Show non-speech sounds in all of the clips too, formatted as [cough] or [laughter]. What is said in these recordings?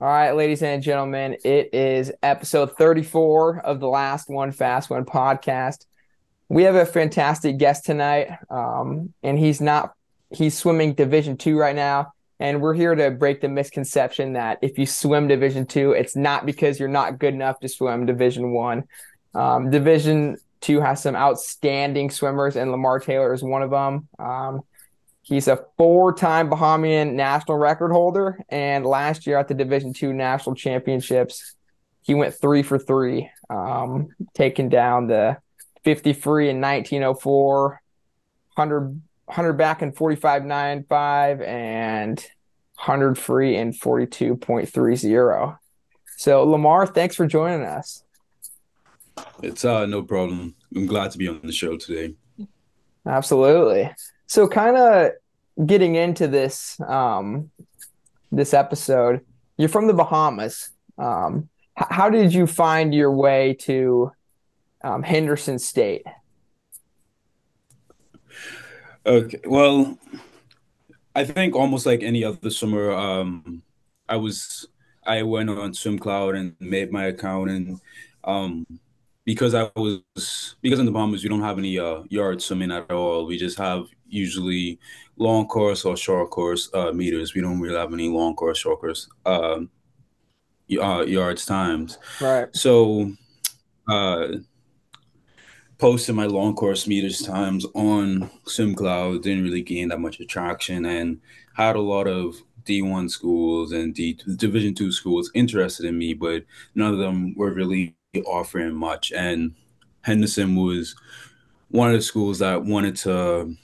All right, ladies and gentlemen, it is episode 34 of the Last One Fast One podcast. We have a fantastic guest tonight, um, and he's not he's swimming Division two right now, and we're here to break the misconception that if you swim Division two, it's not because you're not good enough to swim Division one. Um, Division two has some outstanding swimmers, and Lamar Taylor is one of them. Um, He's a four-time Bahamian national record holder, and last year at the Division Two National Championships, he went three for three, um, taking down the 50 free in 1904, 100, 100 back in 45.95, and 100 free in 42.30. So, Lamar, thanks for joining us. It's uh, no problem. I'm glad to be on the show today. Absolutely. So, kind of getting into this um, this episode, you're from the Bahamas. Um, h- how did you find your way to um, Henderson State? Okay, well, I think almost like any other summer, um, I was I went on SwimCloud and made my account, and um, because I was because in the Bahamas we don't have any uh, yard swimming at all. We just have usually long course or short course uh, meters. We don't really have any long course, short course uh, uh, yards times. Right. So, uh, posting my long course meters times on SwimCloud didn't really gain that much attraction, and had a lot of D1 schools and D Division two schools interested in me, but none of them were really offering much. And Henderson was one of the schools that wanted to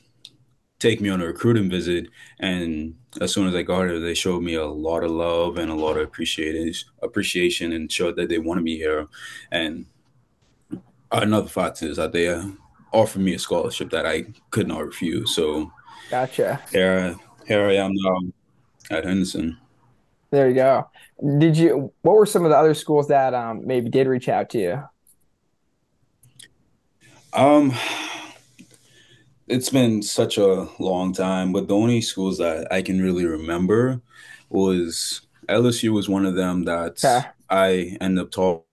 take me on a recruiting visit. And as soon as I got here, they showed me a lot of love and a lot of appreciation, appreciation, and showed that they wanted me here. And another fact is that they uh, offered me a scholarship that I could not refuse. So, gotcha. Here, here I am now at Henderson. There you go. Did you? What were some of the other schools that um, maybe did reach out to you? Um, it's been such a long time, but the only schools that I can really remember was LSU was one of them that Okay. I ended up talking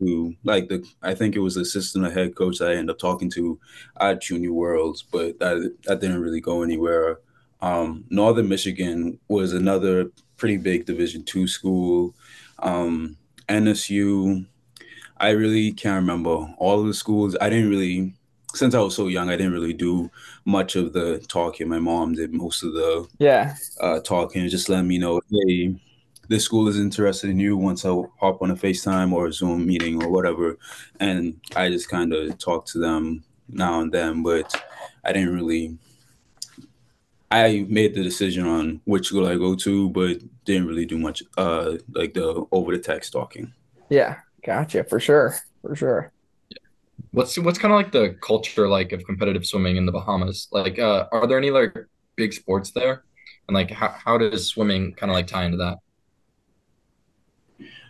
to. Like the, I think it was the assistant head coach that I ended up talking to at Junior Worlds, but that that didn't really go anywhere. Um, Northern Michigan was another pretty big Division two school. Um, NSU, I really can't remember all of the schools. I didn't really since I was so young, I didn't really do much of the talking. My mom did most of the Yeah. uh, talking, just letting me know, hey, this school is interested in you. Once I hop on a FaceTime or a Zoom meeting or whatever, and I just kind of talk to them now and then, but I didn't really. I made the decision on which school I go to, but didn't really do much, uh, like the over the text talking. Yeah. Gotcha. For sure. For sure. What's what's kind of like the culture like of competitive swimming in the Bahamas? Like, uh, are there any like big sports there? And like, how, how does swimming kind of like tie into that?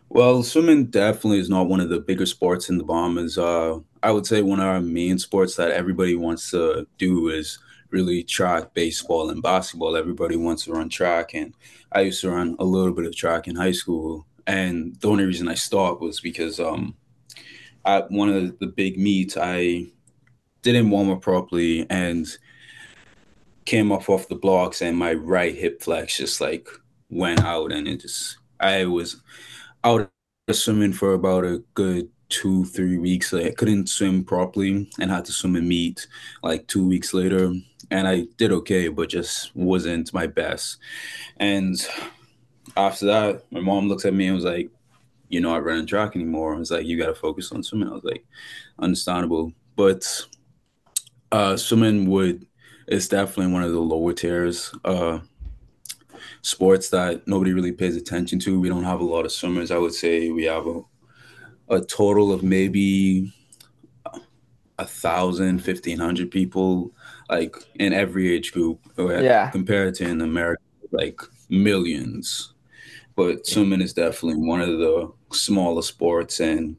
Well, swimming definitely is not one of the bigger sports in the Bahamas. Uh, I would say one of our main sports that everybody wants to do is really track, baseball, and basketball. Everybody wants to run track, and I used to run a little bit of track in high school. And the only reason I stopped was because um, at one of the big meets, I didn't warm up properly and came off off the blocks, and my right hip flex just like went out, and it just I was out of swimming for about a good two, three weeks. Like, I couldn't swim properly and had to swim and meet like two weeks later. And I did okay, but just wasn't my best. And after that, my mom looked at me and was like, You're not running track anymore. I was like, You got to focus on swimming. I was like, Understandable. But uh, swimming would is definitely one of the lower tiers. Uh, sports that nobody really pays attention to. We don't have a lot of swimmers. I would say we have a, a total of maybe a thousand, fifteen hundred people, like in every age group. Yeah. Compared to in America, like millions. But swimming is definitely one of the smaller sports, and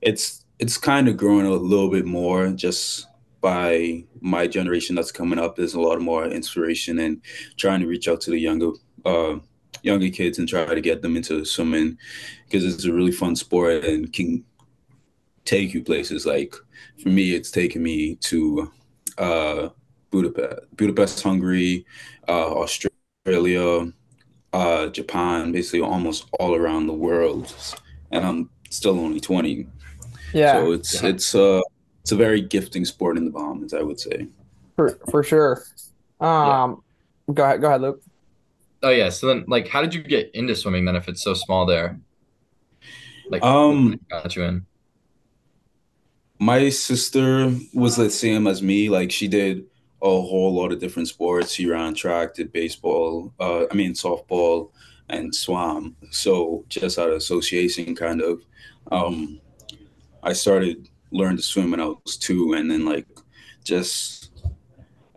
it's it's kind of growing a little bit more just by my generation that's coming up. There's a lot more inspiration and trying to reach out to the younger uh, younger kids and try to get them into swimming because it's a really fun sport and can take you places. Like for me, it's taken me to uh, Budapest, Budapest, Hungary, uh, Australia, uh, Japan, basically almost all around the world. And I'm still only 20. Yeah. So it's yeah. it's uh it's a very gifting sport in the Bahamas, I would say. For for sure. Um yeah. go ahead go ahead, Luke. Oh yeah. So then like how did you get into swimming then if it's so small there? Like um got you in? My sister was the same as me. Like she did a whole lot of different sports. She ran track, did baseball, uh, I mean softball, and swam. So just out of association, kind of. Um, I started learning to swim when I was two, and then like just,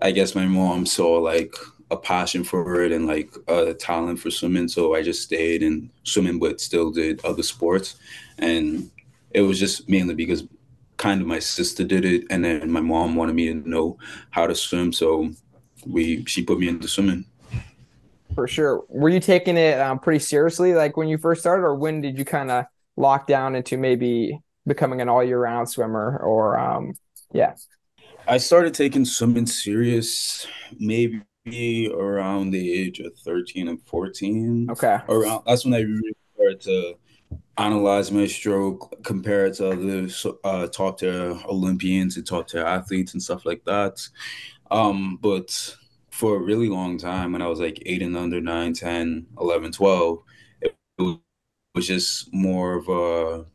I guess my mom saw like a passion for it and like a talent for swimming, so I just stayed in swimming, but still did other sports, and it was just mainly because kind of my sister did it, and then my mom wanted me to know how to swim, so we she put me into swimming. For sure. Were you taking it um, pretty seriously, like when you first started, or when did you kind of lock down into maybe becoming an all year round swimmer, or um, yeah? I started taking swimming serious maybe around the age of 13 and 14. Okay. Around that's when I really started to analyze my stroke, compare it to other uh, tier Olympians and top tier athletes and stuff like that. Um, but for a really long time, when I was like eight and under, 9, 10, 11, 12, it was just more of a,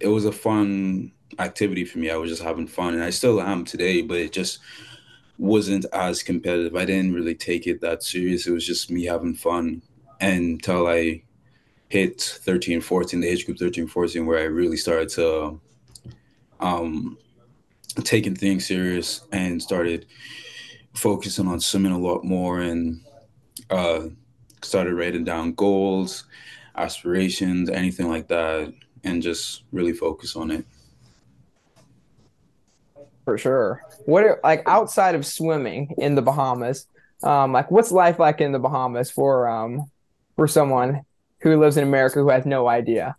it was a fun activity for me. I was just having fun and I still am today, but it just wasn't as competitive. I didn't really take it that serious. It was just me having fun until I hit 13, 14, the age group 13, 14, where I really started to um, taking things serious and started focusing on swimming a lot more and uh, started writing down goals, aspirations, anything like that, and just really focus on it. For sure. What are, like outside of swimming in the Bahamas? Um, like what's life like in the Bahamas for um for someone who lives in America who has no idea?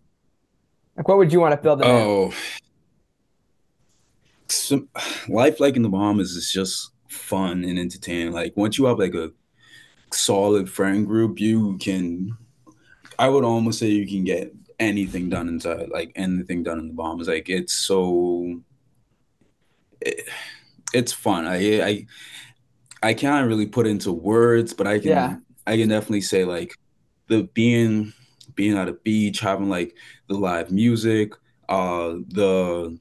Like, what would you want to fill them oh. So, life like in the Bahamas is just fun and entertaining. Like once you have like a solid friend group, you can I would almost say you can get anything done inside like anything done in the Bahamas. Like it's so it, it's fun. I I I can't really put into words, but I can yeah. I can definitely say like the being being at a beach, having like the live music, uh, the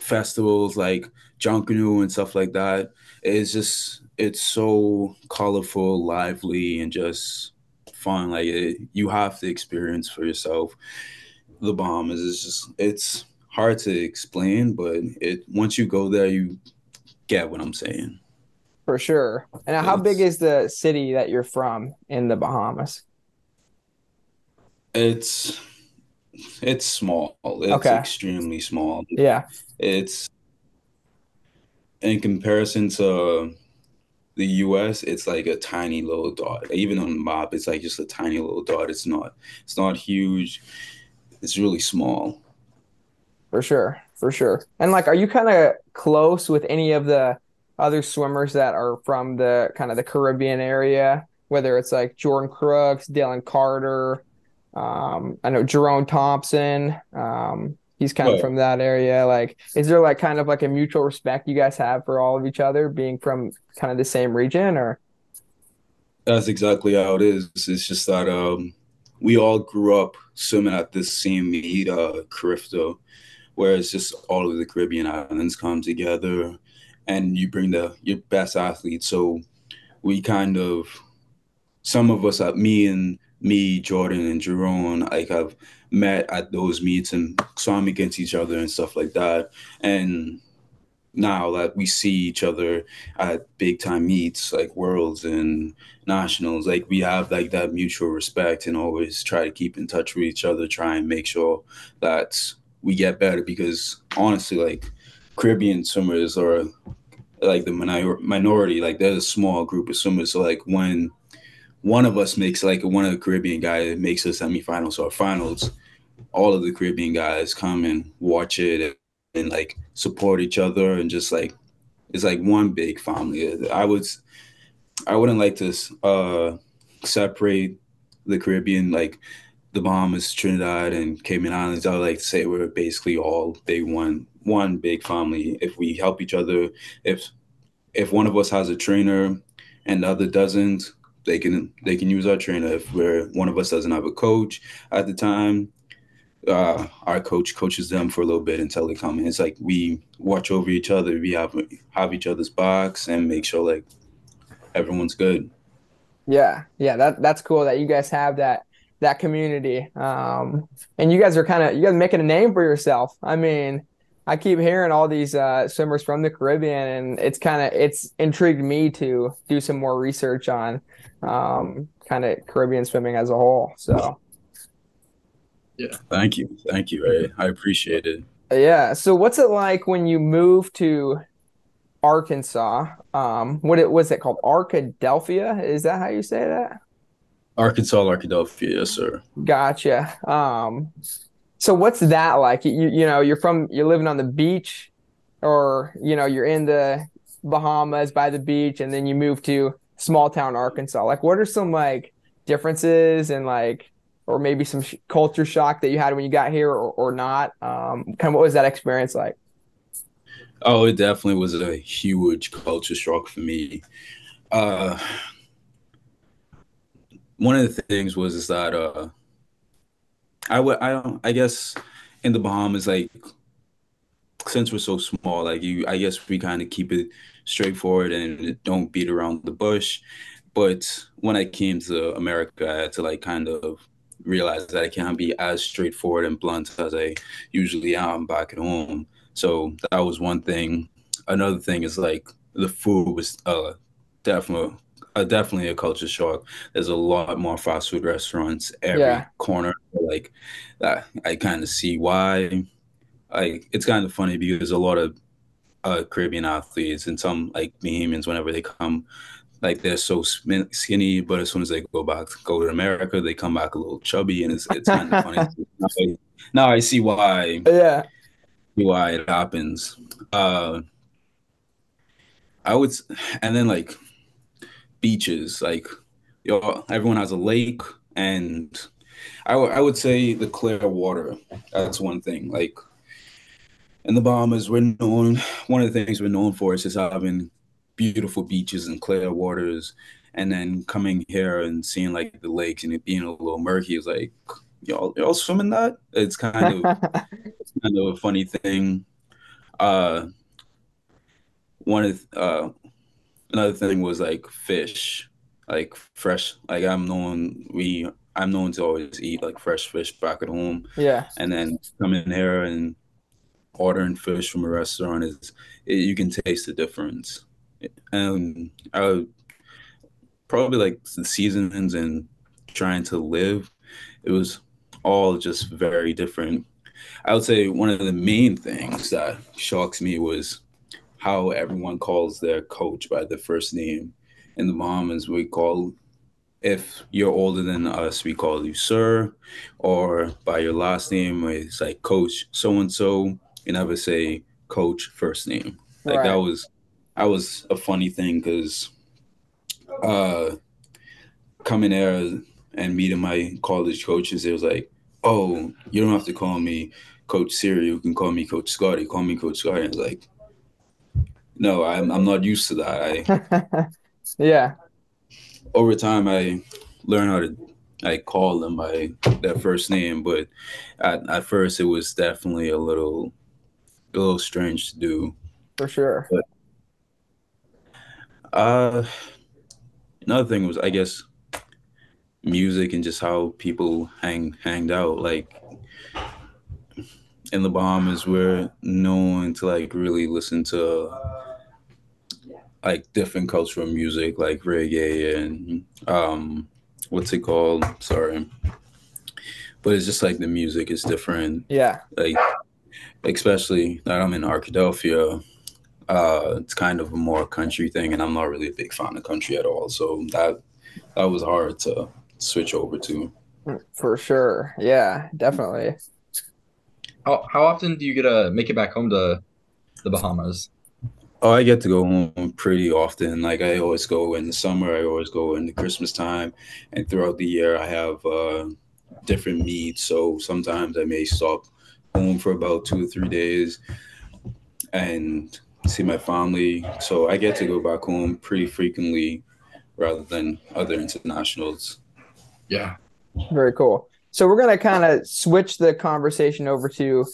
festivals like Junkanoo and stuff like that. It's just it's so colorful, lively, and just fun. Like it, you have to experience for yourself. The Bahamas is it's just it's hard to explain, but it once you go there, you get what I'm saying. For sure. And how big is the city that you're from in the Bahamas? It's it's small. It's okay. extremely small. Yeah. It's in comparison to the US, it's like a tiny little dot. Even on the map, it's like just a tiny little dot. It's not it's not huge. It's really small. For sure. For sure. And like are you kind of close with any of the other swimmers that are from the kind of the Caribbean area, whether it's like Jordan Crooks, Dylan Carter, um, I know Jerome Thompson. Um, he's kind of from that area. Like, is there like kind of like a mutual respect you guys have for all of each other, being from kind of the same region, or? That's exactly how it is. It's just that um, we all grew up swimming at this same meet, uh, Carifta, where it's just all of the Caribbean islands come together and you bring the your best athletes. So we kind of some of us, uh, me and me, Jordan, and Jerome, like have met at those meets and swam against each other and stuff like that. And now that we see each other at big time meets like worlds and nationals, like we have like that mutual respect and always try to keep in touch with each other, try and make sure that we get better because honestly, like Caribbean swimmers are like the minor- minority, like they're a small group of swimmers. So like when one of us makes like one of the Caribbean guys makes a semifinals or finals, all of the Caribbean guys come and watch it and, and like support each other and just like it's like one big family. I would I wouldn't like to uh separate the Caribbean like the Bahamas, Trinidad, and Cayman Islands. I would like to say we're basically all big one one big family. If we help each other, if if one of us has a trainer and the other doesn't, they can they can use our trainer. If we're one of us doesn't have a coach at the time, uh, our coach coaches them for a little bit until they come. It's like we watch over each other, we have have each other's backs, and make sure like everyone's good. Yeah, yeah, that that's cool that you guys have that that community. Um, and you guys are kind of you guys making a name for yourself. I mean, I keep hearing all these uh, swimmers from the Caribbean, and it's kind of it's intrigued me to do some more research on um, kind of Caribbean swimming as a whole. So, yeah, thank you, thank you. I, I appreciate it. Yeah. So, what's it like when you move to Arkansas? Um, what it was it called? Arkadelphia? Is that how you say that? Arkansas, Arkadelphia, yes, sir. Gotcha. Um, so what's that like? You you know, you're from you're living on the beach, or you know, you're in the Bahamas by the beach, and then you move to small town Arkansas. Like, what are some like differences and like, or maybe some sh- culture shock that you had when you got here, or, or not? Um, kind of what was that experience like? Oh, it definitely was a huge culture shock for me. Uh, one of the things was is that uh, I would I don't I guess in the Bahamas like since we're so small like you I guess we kind of keep it straightforward and don't beat around the bush. But when I came to America, I had to like kind of realize that I can't be as straightforward and blunt as I usually am back at home. So that was one thing. Another thing is like the food was uh, definitely uh, definitely a culture shock. There's a lot more fast food restaurants every yeah. corner. Like I kind of see why. Like it's kind of funny because a lot of uh, Caribbean athletes and some like Bahamians, whenever they come, like they're so skinny, but as soon as they go back, go to America, they come back a little chubby, and it's it's kind of funny. [laughs] now, I, now I see why. Yeah. Why it happens. Uh, I would, and then like beaches. Like, yo, everyone has a lake, and I, w- I would say the clear water. That's one thing. Like, in the Bahamas, we're known. One of the things we're known for is just having beautiful beaches and clear waters. And then coming here and seeing like the lakes and it being a little murky is like, y'all, y'all swimming that? It's kind of, [laughs] it's kind of a funny thing. Uh, one of uh, another thing was like fish, like fresh. Like I'm known we I'm known to always eat like fresh fish back at home. Yeah. And then coming here and ordering fish from a restaurant is it, you can taste the difference. And I would probably like the seasons and trying to live, it was all just very different. I would say one of the main things that shocks me was how everyone calls their coach by the first name. In the Bahamas, we call if you're older than us, we call you sir, or by your last name, it's like coach so and so. You never say coach first name. Like right. that was that was a funny thing because uh coming there and meeting my college coaches, it was like, oh, you don't have to call me Coach Siri. You can call me Coach Scotty. Call me Coach Scotty. And like, no, I'm I'm not used to that. I [laughs] yeah. Over time, I learned how to I call them by their first name, but at, at first it was definitely a little a little strange to do. For sure. But, uh, another thing was I guess music and just how people hang hanged out. Like in the Bahamas, we're known to like really listen to like different cultural music like reggae and um what's it called sorry but it's just like the music is different yeah like especially that i'm in arkadelphia uh it's kind of a more country thing and i'm not really a big fan of country at all so that that was hard to switch over to. For sure. Yeah, definitely. How how often do you get to make it back home to the Bahamas? Oh, I get to go home pretty often. Like I always go in the summer, I always go in the Christmas time, and throughout the year I have uh, different meets. So sometimes I may stop home for about two or three days and see my family. So I get to go back home pretty frequently rather than other internationals. Yeah. Very cool. So we're going to kind of switch the conversation over to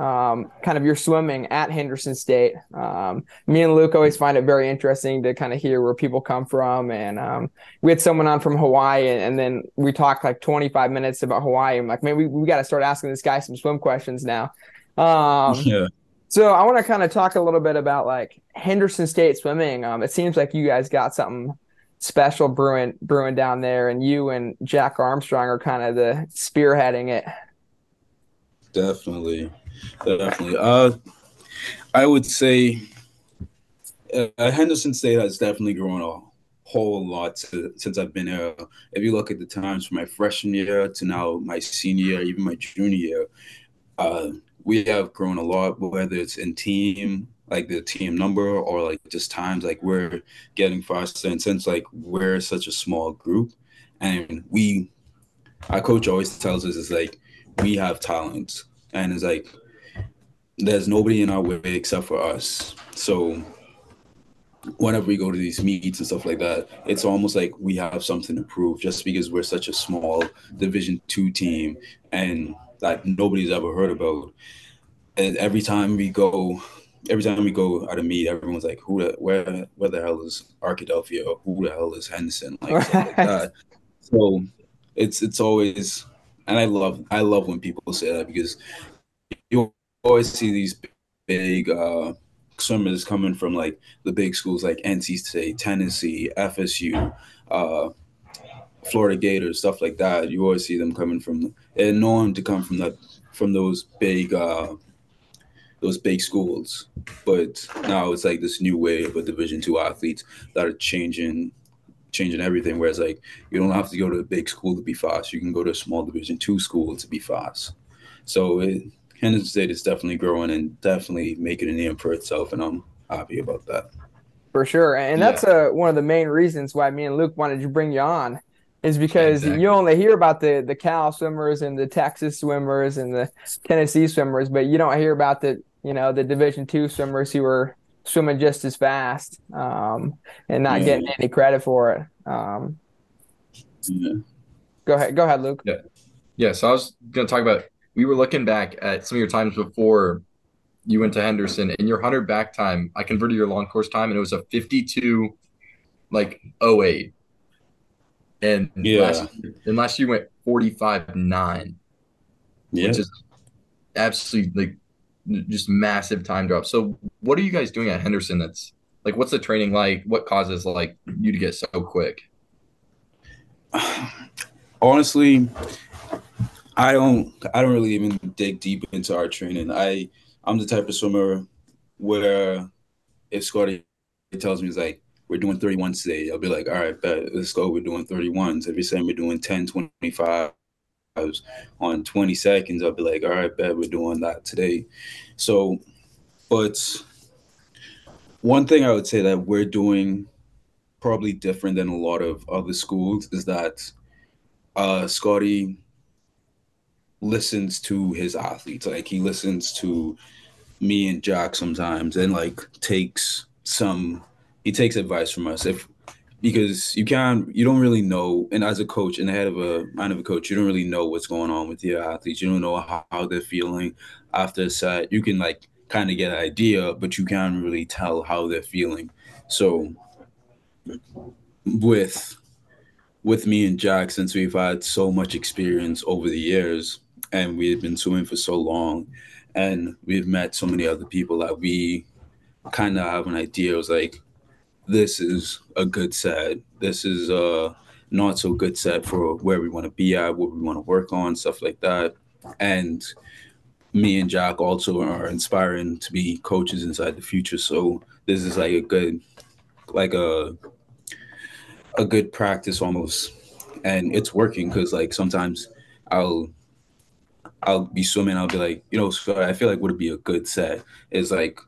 um, kind of your swimming at Henderson State. Um, me and Luke always find it very interesting to kind of hear where people come from. And um, we had someone on from Hawaii, and, and, then we talked like 25 minutes about Hawaii. I'm like, man, we, we got to start asking this guy some swim questions now. Um, [laughs] yeah. So I want to kind of talk a little bit about like Henderson State swimming. Um, it seems like you guys got something special brewing brewing down there, and you and Jack Armstrong are kind of the spearheading it. Definitely, definitely. Uh, I would say uh, Henderson State has definitely grown a whole lot to, since I've been here. If you look at the times from my freshman year to now my senior even my junior year, uh, we have grown a lot, whether it's in team, like the team number, or like just times, like we're getting faster. And since like we're such a small group, and we, our coach always tells us is like we have talent, and it's like there's nobody in our way except for us. So whenever we go to these meets and stuff like that, it's almost like we have something to prove just because we're such a small Division two team and like nobody's ever heard about. And every time we go, every time we go out of meet, everyone's like, "Who the where where the hell is Arkadelphia? Or who the hell is Henderson?" Like, [laughs] like that. So it's it's always, and I love I love when people say that because you always see these big uh, swimmers coming from like the big schools like NC State, Tennessee, FSU, uh, Florida Gators, stuff like that. You always see them coming from and known to come from that from those big uh, those big schools. But now it's like this new wave of a Division two athletes that are changing changing everything. Whereas like you don't have to go to a big school to be fast. You can go to a small Division two school to be fast. So it, Henderson State is definitely growing and definitely making a name for itself, and I'm happy about that. For sure, and that's yeah. uh, one of the main reasons why me and Luke wanted to bring you on is because exactly. you only hear about the the Cal swimmers and the Texas swimmers and the Tennessee swimmers, but you don't hear about the you know the Division two swimmers who are swimming just as fast um, and not yeah. getting any credit for it. Um, yeah. Go ahead, go ahead, Luke. Yeah, yeah. So I was going to talk about. We were looking back at some of your times before you went to Henderson. and your hundred back time, I converted your long course time, and it was a fifty-two, like 08 and yeah, last, and last year went 45 9, yeah. which is absolutely like just massive time drop. So, what are you guys doing at Henderson? That's like, what's the training like? What causes like you to get so quick? [sighs] Honestly, I don't. I don't really even dig deep into our training. I I'm the type of swimmer where if Scotty tells me he's like, we're doing 31s today. I'll be like, all right, bet, let's go. We're doing 31s. If you're saying we're doing 10, 25 on 20 seconds, I'll be like, all right, bet we're doing that today. So, but one thing I would say that we're doing probably different than a lot of other schools is that uh, Scotty listens to his athletes. Like he listens to me and Jack sometimes and like takes some he takes advice from us if because you can't you don't really know. And as a coach and the head of a mind of a coach you don't really know what's going on with your athletes. You don't know how, how they're feeling after a set. You can like kind of get an idea but you can't really tell how they're feeling. So with with me and jack since we've had so much experience over the years and we've been swimming for so long and we've met so many other people that we kind of have an idea it was like this is a good set. This is a not so good set for where we want to be at, what we want to work on, stuff like that. And me and Jack also are inspiring to be coaches inside the future. So this is like a good, like a a good practice almost, and it's working because like sometimes I'll I'll be swimming. I'll be like, you know, so I feel like would it be a good set is like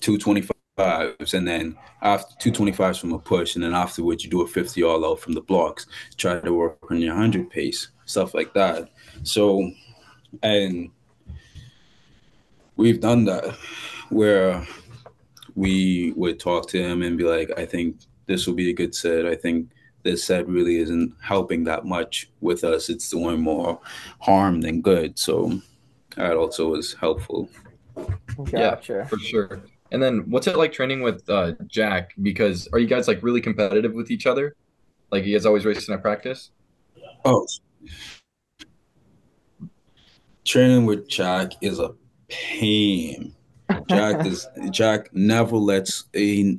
two twenty fives, and then after two twenty fives from a push, and then afterwards you do a fifty all out from the blocks. Try to work on your hundred pace, stuff like that. So, and we've done that where we would talk to him and be like, I think this will be a good set. I think this set really isn't helping that much with us. It's doing more harm than good. So that also was helpful. Gotcha. Yeah, for sure. And then what's it like training with uh, Jack? Because are you guys like really competitive with each other? Like you guys always racing at practice? Oh, training with Jack is a pain. Jack is Jack never lets a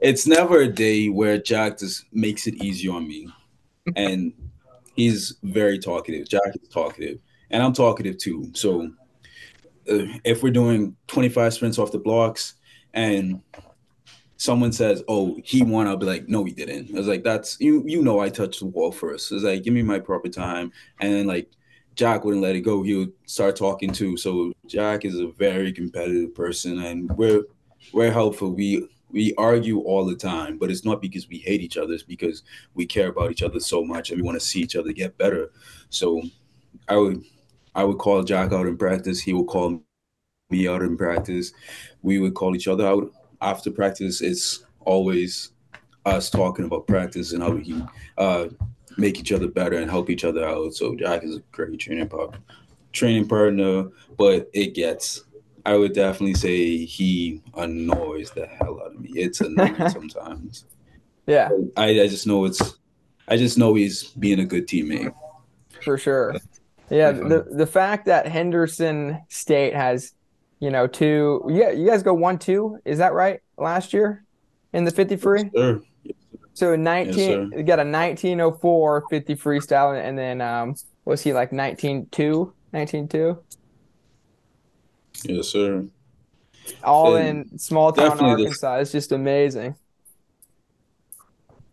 it's never a day where Jack just makes it easy on me. And he's very talkative. Jack is talkative. And I'm talkative too. So Uh, if we're doing 25 sprints off the blocks and someone says, "Oh, he won," I'll be like, "No, he didn't." I was like, "That's you. You know, I touched the wall first. It's like, give me my proper time." And then like Jack wouldn't let it go. He would start talking too. So Jack is a very competitive person, and we're we're helpful. We we argue all the time, but it's not because we hate each other. It's because we care about each other so much and we want to see each other get better. So I would I would call Jack out in practice. He would call me out in practice. We would call each other out after practice. It's always us talking about practice and how we can uh, make each other better and help each other out. So Jack is a great training partner, training partner, but it gets I would definitely say he annoys the hell out of me. It's annoying [laughs] sometimes. Yeah. I, I just know it's I just know he's being a good teammate. For sure. Yeah, the the fact that Henderson State has, you know, two yeah, you guys go one two, is that right? Last year in the 50 free? Yes, so 19 yes, you got a 1904 50 freestyle and then um was he like 192? 192? Yes, sir. All and in small town Arkansas. It's just amazing.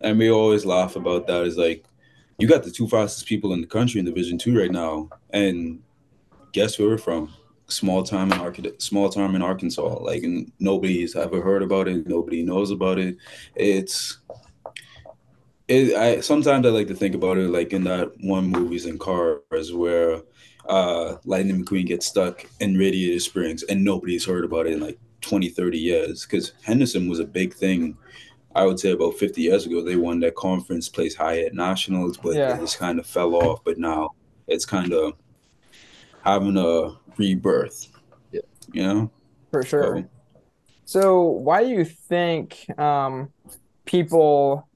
And we always laugh about that. Is like you got the two fastest people in the country in Division Two right now, and guess where we're from? Small time in Arkansas. Small time in Arkansas. Like nobody's ever heard about it. Nobody knows about it. It's it. I sometimes I like to think about it like in that one movies and cars where uh, Lightning McQueen gets stuck in Radiator Springs and nobody's heard about it in like 20, 30 years because Henderson was a big thing. I would say about 50 years ago, they won that conference, placed high at nationals, but yeah. it just kind of fell off. But now it's kind of having a rebirth, yeah. you know? For sure. So, so why do you think um, people,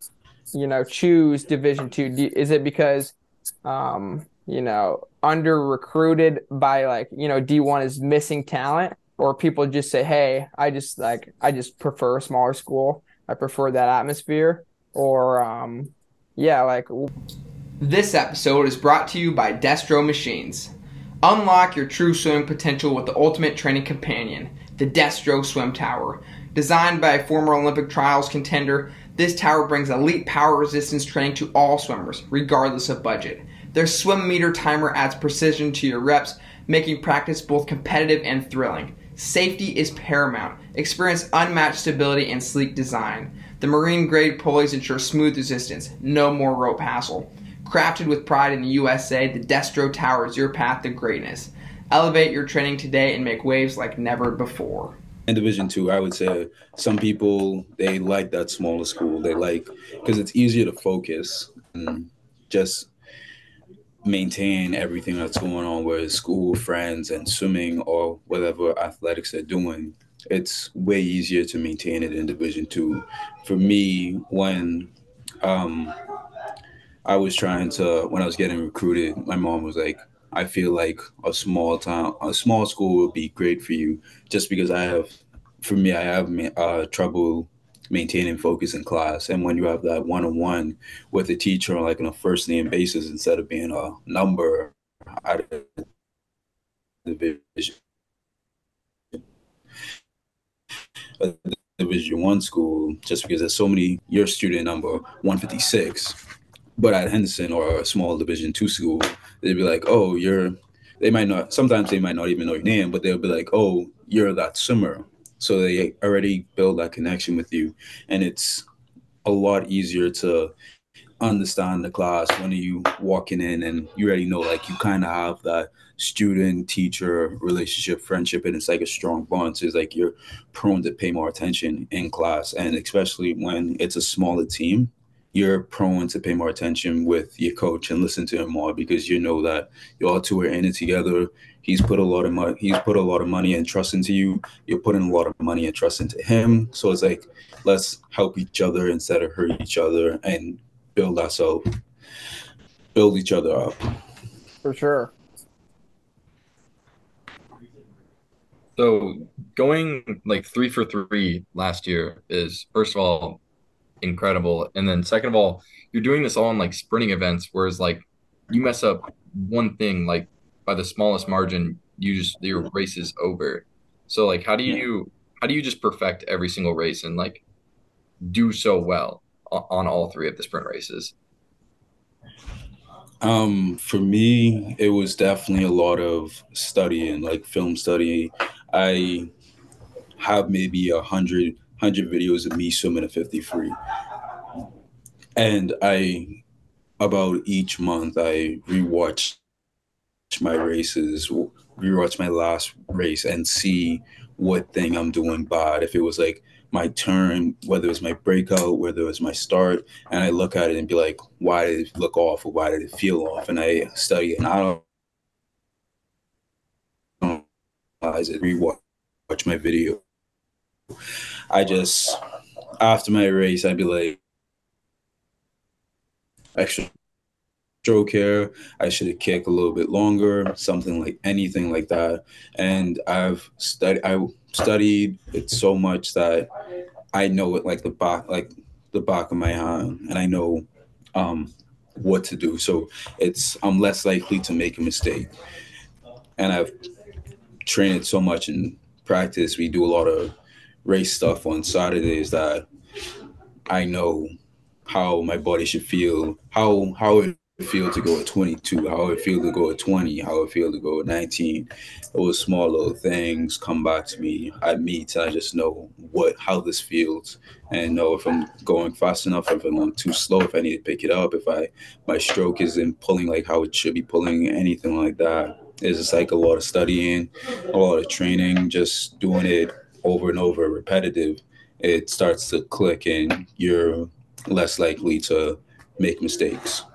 you know, choose Division Two? Is it because, um, you know, under recruited by like you know D1 is missing talent or people just say hey I just like I just prefer a smaller school I prefer that atmosphere or um yeah like this episode is brought to you by Destro Machines unlock your true swimming potential with the ultimate training companion the Destro Swim Tower designed by a former Olympic trials contender this tower brings elite power resistance training to all swimmers regardless of budget their swim meter timer adds precision to your reps, making practice both competitive and thrilling. Safety is paramount. Experience unmatched stability and sleek design. The marine grade pulleys ensure smooth resistance, no more rope hassle. Crafted with pride in the USA, the Destro Tower is your path to greatness. Elevate your training today and make waves like never before. In Division Two, I would say some people they like that smaller school. They like because it's easier to focus and just maintain everything that's going on with school, friends, and swimming or whatever athletics they're doing, it's way easier to maintain it in Division Two. For me, when um, I was trying to, when I was getting recruited, my mom was like, "I feel like a small town, a small school would be great for you, just because I have, for me, I have uh, trouble maintaining focus in class. And when you have that one on one with a teacher, like on a first name basis, instead of being a number out of the division. Division One school just because there's so many. Your student number 156, but at Henderson or a small Division Two school, they'd be like, "Oh, you're." They might not. Sometimes they might not even know your name, but they'll be like, "Oh, you're that swimmer." So they already build that connection with you, and it's a lot easier to understand the class when you walking in and you already know like you kind of have that student teacher relationship friendship and it's like a strong bond. So it's like you're prone to pay more attention in class. And especially when it's a smaller team you're prone to pay more attention with your coach and listen to him more because you know that you all two are in it together. He's put a lot of money he's put a lot of money and trust into you. You're putting a lot of money and trust into him. So it's like let's help each other instead of hurt each other and build ourselves build each other up. For sure So going like three for three last year is first of all incredible, and then second of all, you're doing this all in like sprinting events, whereas like you mess up one thing like by the smallest margin, you just your race is over. So like, how do you how do you just perfect every single race and like do so well on all three of the sprint races? Um, for me, it was definitely a lot of studying, like film study, I have maybe a hundred hundred videos of me swimming a 50 free. And I about each month I rewatch my races, rewatch my last race and see what thing I'm doing bad. If it was like my turn, whether it was my breakout, whether it was my start, and I look at it and be like, why did it look off or why did it feel off? And I study and I it, rewatch my video. I just after my race, I'd be like, extra stroke here. I should have kicked a little bit longer, something like anything like that. And I've studied. I studied it so much that I know it like the back, like the back of my hand, and I know um, what to do. So it's I'm less likely to make a mistake. And I've train it so much in practice. We do a lot of race stuff on Saturdays that I know how my body should feel, how how it feel to go at 22, how it feel to go at 20, how it feel to go at 19. Those small little things come back to me. I meet, and I just know what how this feels, and know if I'm going fast enough, if I'm too slow, if I need to pick it up, if I my stroke isn't pulling like how it should be pulling, anything like that. It's like a lot of studying, a lot of training, just doing it over and over, repetitive. It starts to click, and you're less likely to make mistakes.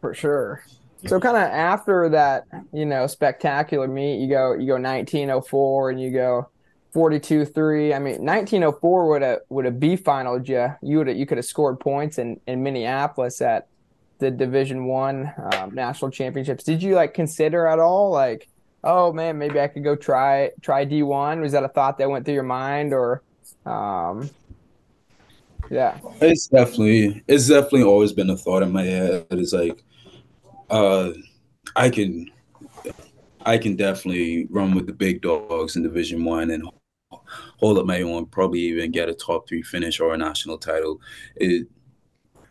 For sure. So kind of after that, you know, spectacular meet, you go you go 1904 and you go 42-3. I mean, 1904 would have would have B finaled you. You would you could have scored points in in Minneapolis at the Division One um, national championships. Did you like consider at all like, oh man, maybe I could go try try D one? Was that a thought that went through your mind, or, um, yeah? It's definitely it's definitely always been a thought in my head. It's like, uh, I can. I can definitely run with the big dogs in Division One and hold up my own, probably even get a top three finish or a national title. It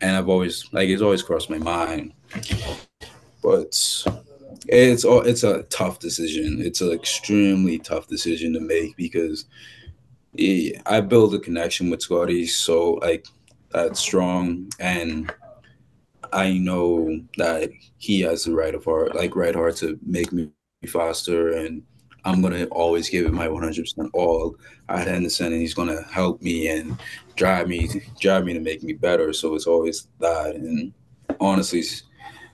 and I've always like it's always crossed my mind. But it's all it's a tough decision. It's an extremely tough decision to make because he, I build a connection with Scotty so like that's strong and I know that he has the right of heart, like right heart to make me faster and I'm gonna always give it my 100% all at Henderson, and he's gonna help me and drive me, drive me to make me better. So it's always that. And honestly,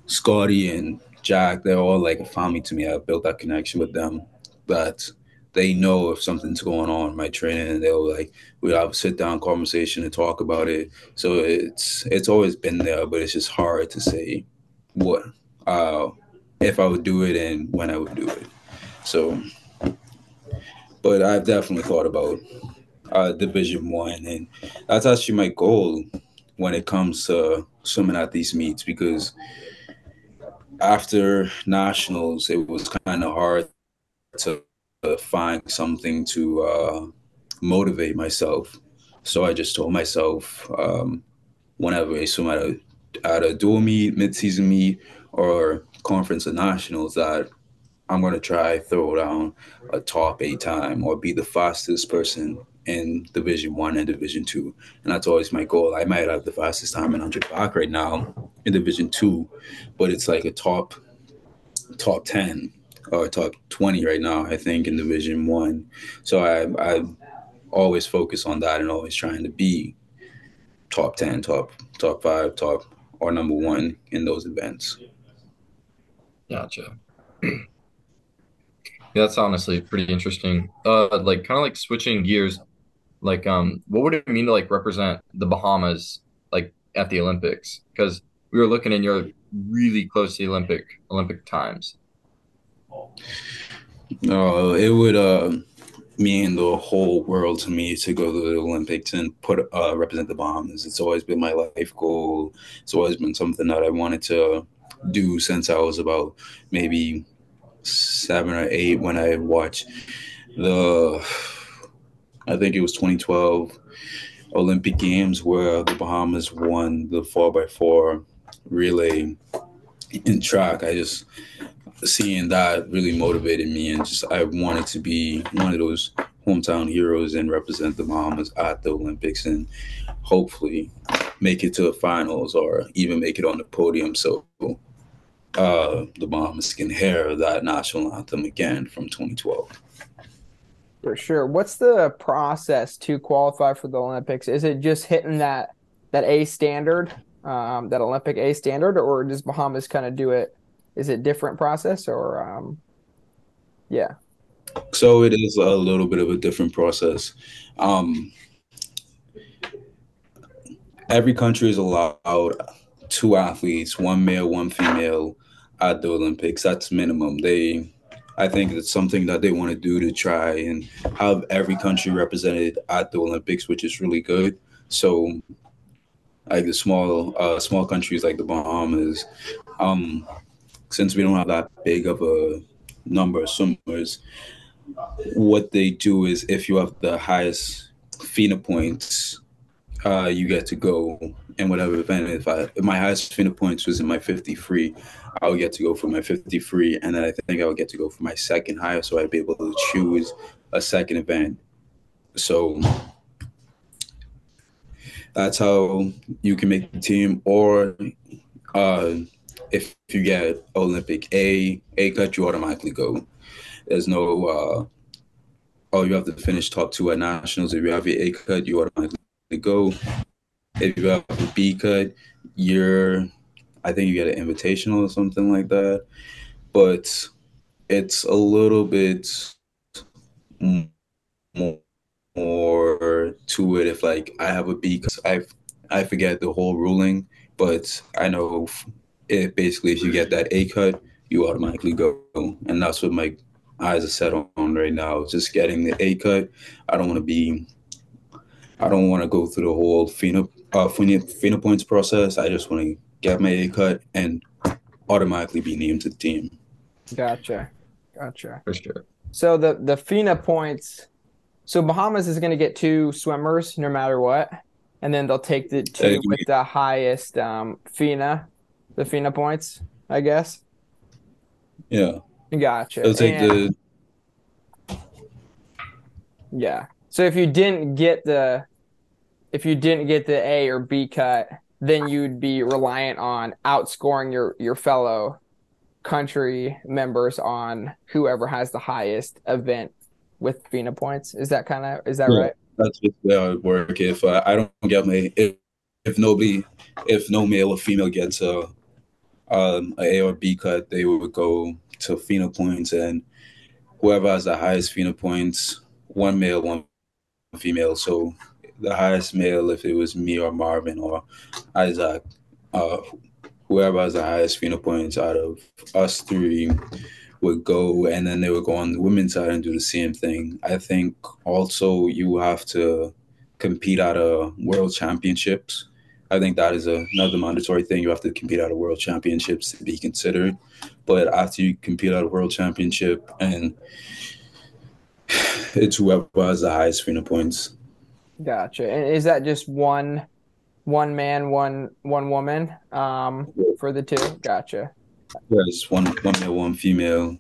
Scotty and Jack, they're all like a family to me. I built that connection with them, but they know if something's going on in my training, they'll like we'll have a sit down conversation and talk about it. So it's it's always been there, but it's just hard to say what uh, if I would do it and when I would do it. So but I've definitely thought about uh, Division One, and that's actually my goal when it comes to swimming at these meets because after nationals, it was kind of hard to find something to uh, motivate myself. So I just told myself um, whenever I swim at a at a dual meet, mid season meet, or conference or nationals that I'm gonna try throw down a top eight time or be the fastest person in Division One and Division Two, and that's always my goal. I might have the fastest time in 100 back right now in Division Two, but it's like a top top 10 or top 20 right now. I think in Division One, so I I always focus on that and always trying to be top 10, top top five, top or number one in those events. Gotcha. [clears throat] that's honestly pretty interesting. Uh, like kind of like switching gears, like um, what would it mean to like represent the Bahamas like at the Olympics? Because we were looking and you're really close to the Olympic Olympic times. No, uh, it would uh mean the whole world to me to go to the Olympics and put uh represent the Bahamas. It's always been my life goal. It's always been something that I wanted to do since I was about maybe seven or eight when I watched the I think it was 2012 Olympic Games where the Bahamas won the four by four relay in track. I just seeing that really motivated me and just I wanted to be one of those hometown heroes and represent the Bahamas at the Olympics and hopefully make it to the finals or even make it on the podium so uh, the Bahamas can hear that national anthem again from 2012. For sure. What's the process to qualify for the Olympics? Is it just hitting that that A standard, um, that Olympic A standard, or does Bahamas kind of do it? Is it different process or um, yeah? So it is a little bit of a different process. Um, every country is allowed two athletes, one male, one female, at the Olympics. That's minimum. They I think it's something that they want to do to try and have every country represented at the Olympics, which is really good. So, like the small uh, small countries like the Bahamas, um, since we don't have that big of a number of swimmers, what they do is if you have the highest FINA points, uh, you get to go in whatever event. If I if my highest FINA points was in my 53, I would get to go for my 53, and then I think I would get to go for my second highest, so I'd be able to choose a second event. So that's how you can make the team. Or uh, if you get Olympic A A cut, you automatically go. There's no uh, oh you have to finish top two at nationals. If you have your A cut, you automatically go. If you have a B cut, you're I think you get an invitational or something like that. But it's a little bit more, to it if like I have a B cut. I I forget the whole ruling, but I know it basically if you get that A cut, you automatically go, and that's what my eyes are set on right now. Just getting the A cut. I don't want to be. I don't want to go through the whole FINA uh, FINA, FINA points process. I just want to get my A cut, and automatically be named to the team. Gotcha, gotcha. For sure. So the the FINA points. So Bahamas is going to get two swimmers no matter what, and then they'll take the two with the highest um, FINA, the FINA points, I guess. Yeah. Gotcha. They'll take and, the. Yeah. So if you didn't get the, if you didn't get the A or B cut, then you'd be reliant on outscoring your your fellow country members on whoever has the highest event with FINA points. Is that kind of is that yeah, right? That's just how it work. If uh, I don't get my if, if nobody if no male or female gets a um a A or B cut, they would go to FINA points and whoever has the highest FINA points, one male, one female. So the highest male if it was me or Marvin or Izaak. Uh, whoever has the highest FINA points out of us three would go, and then they would go on the women's side and do the same thing. I think also you have to compete at a world championships. I think that is a, another mandatory thing. You have to compete at a world championships to be considered. But after you compete at a world championship and [sighs] It's whoever has the highest FINA points. Gotcha. And is that just one one man, one one woman um for the two? Gotcha. It's one one male, one female.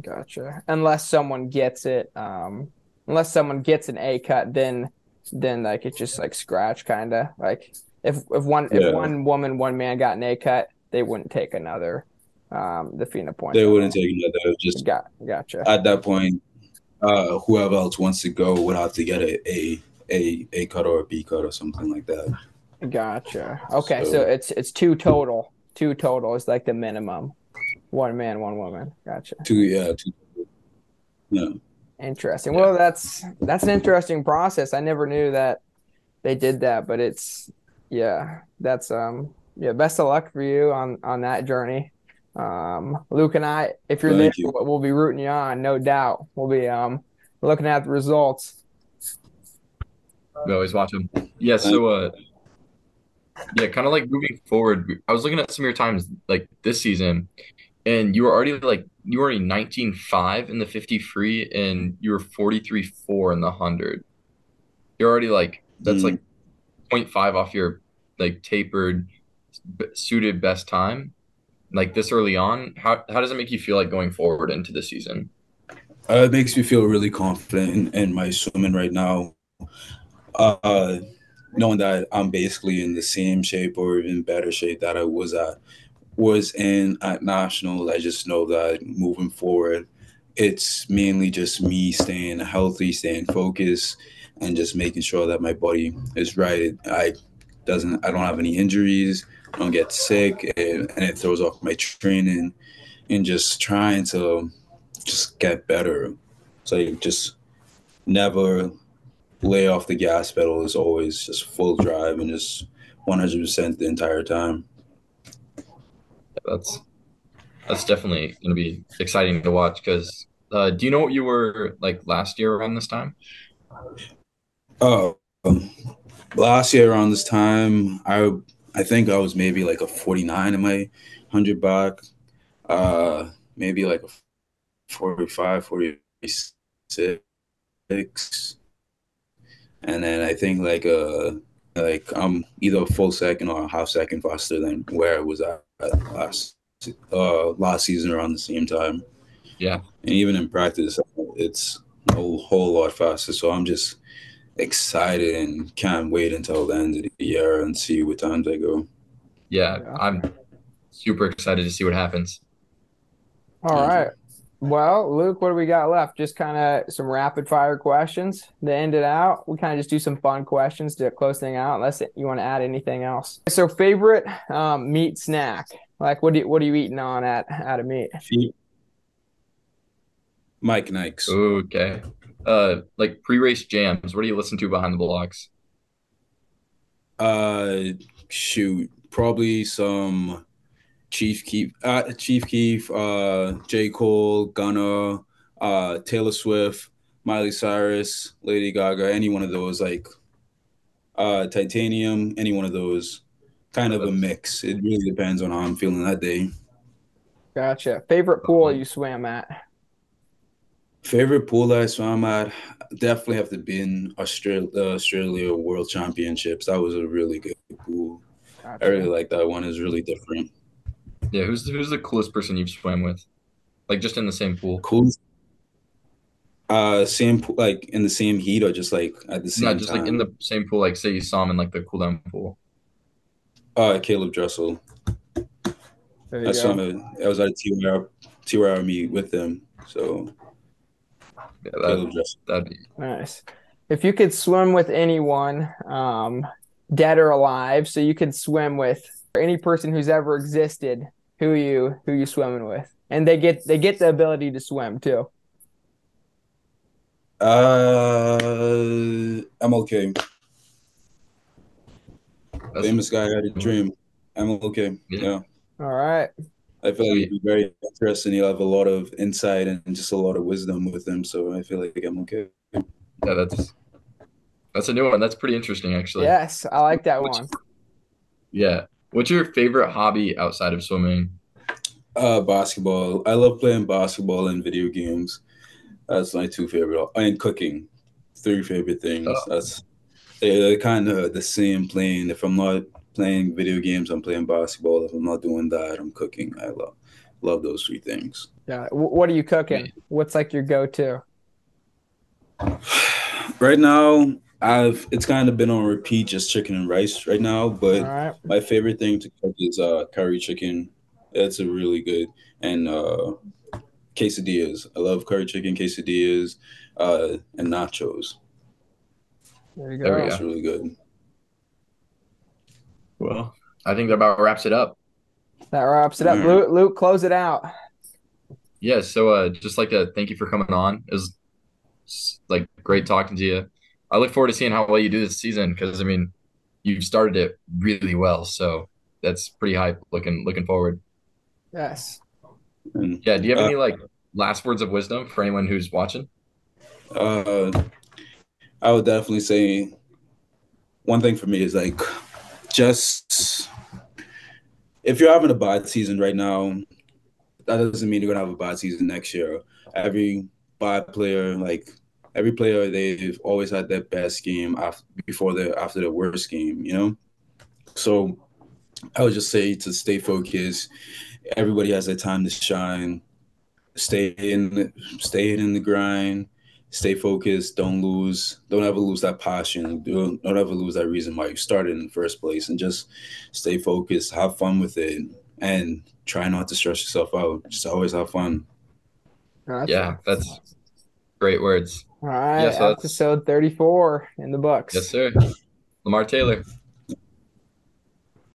Gotcha. Unless someone gets it, um unless someone gets an A cut, then then like it's just like scratch kinda. Like if if one Yeah. if one woman, one man got an A cut, they wouldn't take another um the FINA points. They wouldn't take another. Just Got gotcha. at that point, uh, whoever else wants to go would have to get a a a, a cut or a B cut or something like that. Gotcha. Okay, so So- it's it's two total. Two total is like the minimum. One man, one woman. Gotcha. Two, yeah, two. Yeah, Interesting. Well, that's that's an interesting process. I never knew that they did that, but it's yeah, that's um yeah, best of luck for you on on that journey. Um Luke and I, if you're Thank there, you. we'll, we'll be rooting you on, no doubt. We'll be um looking at the results. We always watch them. Yeah, so uh yeah, kind of like moving forward, I was looking at some of your times like this season, and you were already like you were already 19.5 in the 50 free and you were 43.4 in the 100. You're already like that's Mm. like 0.5 off your like tapered suited best time. Like this early on, how how does it make you feel like going forward into the season? uh, it makes me feel really confident in, in my swimming right now. Uh, knowing that I'm basically in the same shape or even better shape that I was at was in at nationals. I just know that moving forward, it's mainly just me staying healthy, staying focused, and just making sure that my body is right. I doesn't I don't have any injuries, I don't get sick, and, and it throws off my training, and just trying to just get better. So you just never lay off the gas pedal. It's always just full drive and just 100% the entire time. That's that's definitely going to be exciting to watch because uh, do you know what you were like last year around this time? Oh, um, last year around this time, I I think I was maybe like a 49 in my 100 back, uh, maybe like a 45, 46. And then I think like uh like I'm either a full second or a half second faster than where I was at, at last uh last season around the same time. Yeah. And even in practice, it's a whole lot faster. So I'm just excited and can't wait until the end of the year and see what times I go. Yeah, Yeah. I'm super excited to see what happens. All Thank right. Well, Luke, what do we got left? Just kind of some rapid fire questions to end it out. We kind of just do some fun questions to close thing out, unless you want to add anything else. So, favorite um, meat snack? Like, what do you, what are you eating on at at a meat? Mike and Ikes. Okay. Uh, like pre-race jams. What do you listen to behind the blocks? Uh, shoot, probably some Chief Keef, uh, Chief Keef, uh, J. Cole, Gunna, uh, Taylor Swift, Miley Cyrus, Lady Gaga, any one of those, like uh, Titanium, any one of those. Kind of a mix. It really depends on how I'm feeling that day. Gotcha. Favorite pool you swam at? Favorite pool that I swam at definitely have to be in Australia, Australia World Championships. That was a really good pool. I really like that one. It's really different. Yeah, who's who's the coolest person you've swam with? Like just in the same pool. Cool. Uh, same pool, like in the same heat or just like at the same Not just like in the same pool, like say you saw him in like the cool down pool. Uh, Caeleb Dressel. There I you swam go. at, I was at a TYR, TYR meet with them. So Yeah, that Dressel. that'd be Nice. If you could swim with anyone, um, dead or alive, so you could swim with any person who's ever existed, who you who you swimming with, and they get they get the ability to swim too. Uh, MLK. that's Famous guy had a dream. MLK. Yeah. Yeah. All right. I feel like it'd be very interesting. He'll have a lot of insight and just a lot of wisdom with him. So I feel like MLK. yeah, that's that's a new one. That's pretty interesting actually. Yes, I like that Which- one. Yeah. What's your favorite hobby outside of swimming? Uh, basketball. I love playing basketball and video games. That's my two favorite. And cooking, three favorite things. Oh. That's they're kind of the same. Playing if I'm not playing video games, I'm playing basketball. If I'm not doing that, I'm cooking. I love love those three things. Yeah. What are you cooking? What's like your go-to? [sighs] Right now, I've it's kind of been on repeat, just chicken and rice right now. But right. my favorite thing to cook is uh curry chicken. It's a really good and uh quesadillas. I love curry chicken quesadillas, uh, and nachos. There you There go. go. That's really good. Well, I think that about wraps it up. That wraps it up. All right. Luke, Luke, close it out. Yeah, so uh just like to thank you for coming on. It was like great talking to you. I look forward to seeing how well you do this season because I mean, you've started it really well, so that's pretty hype looking looking forward. Yes. And Yeah, do you have Uh, any like last words of wisdom for anyone who's watching? uh, I would definitely say one thing for me is like just if you're having a bad season right now, that doesn't mean you're gonna have a bad season next year. Every bad player, like every player, they've always had their best game after before their after their worst game, you know. So I would just say to stay focused. Everybody has their time to shine. Stay in, stay in the grind. Stay focused. Don't lose. Don't ever lose that passion. Don't, don't ever lose that reason why you started in the first place. And just stay focused. Have fun with it, and try not to stress yourself out. Just always have fun. That's- Yeah, that's great words. All right. Yeah, so that's- episode 34 in the books. Yes, sir. Lamar Taylor.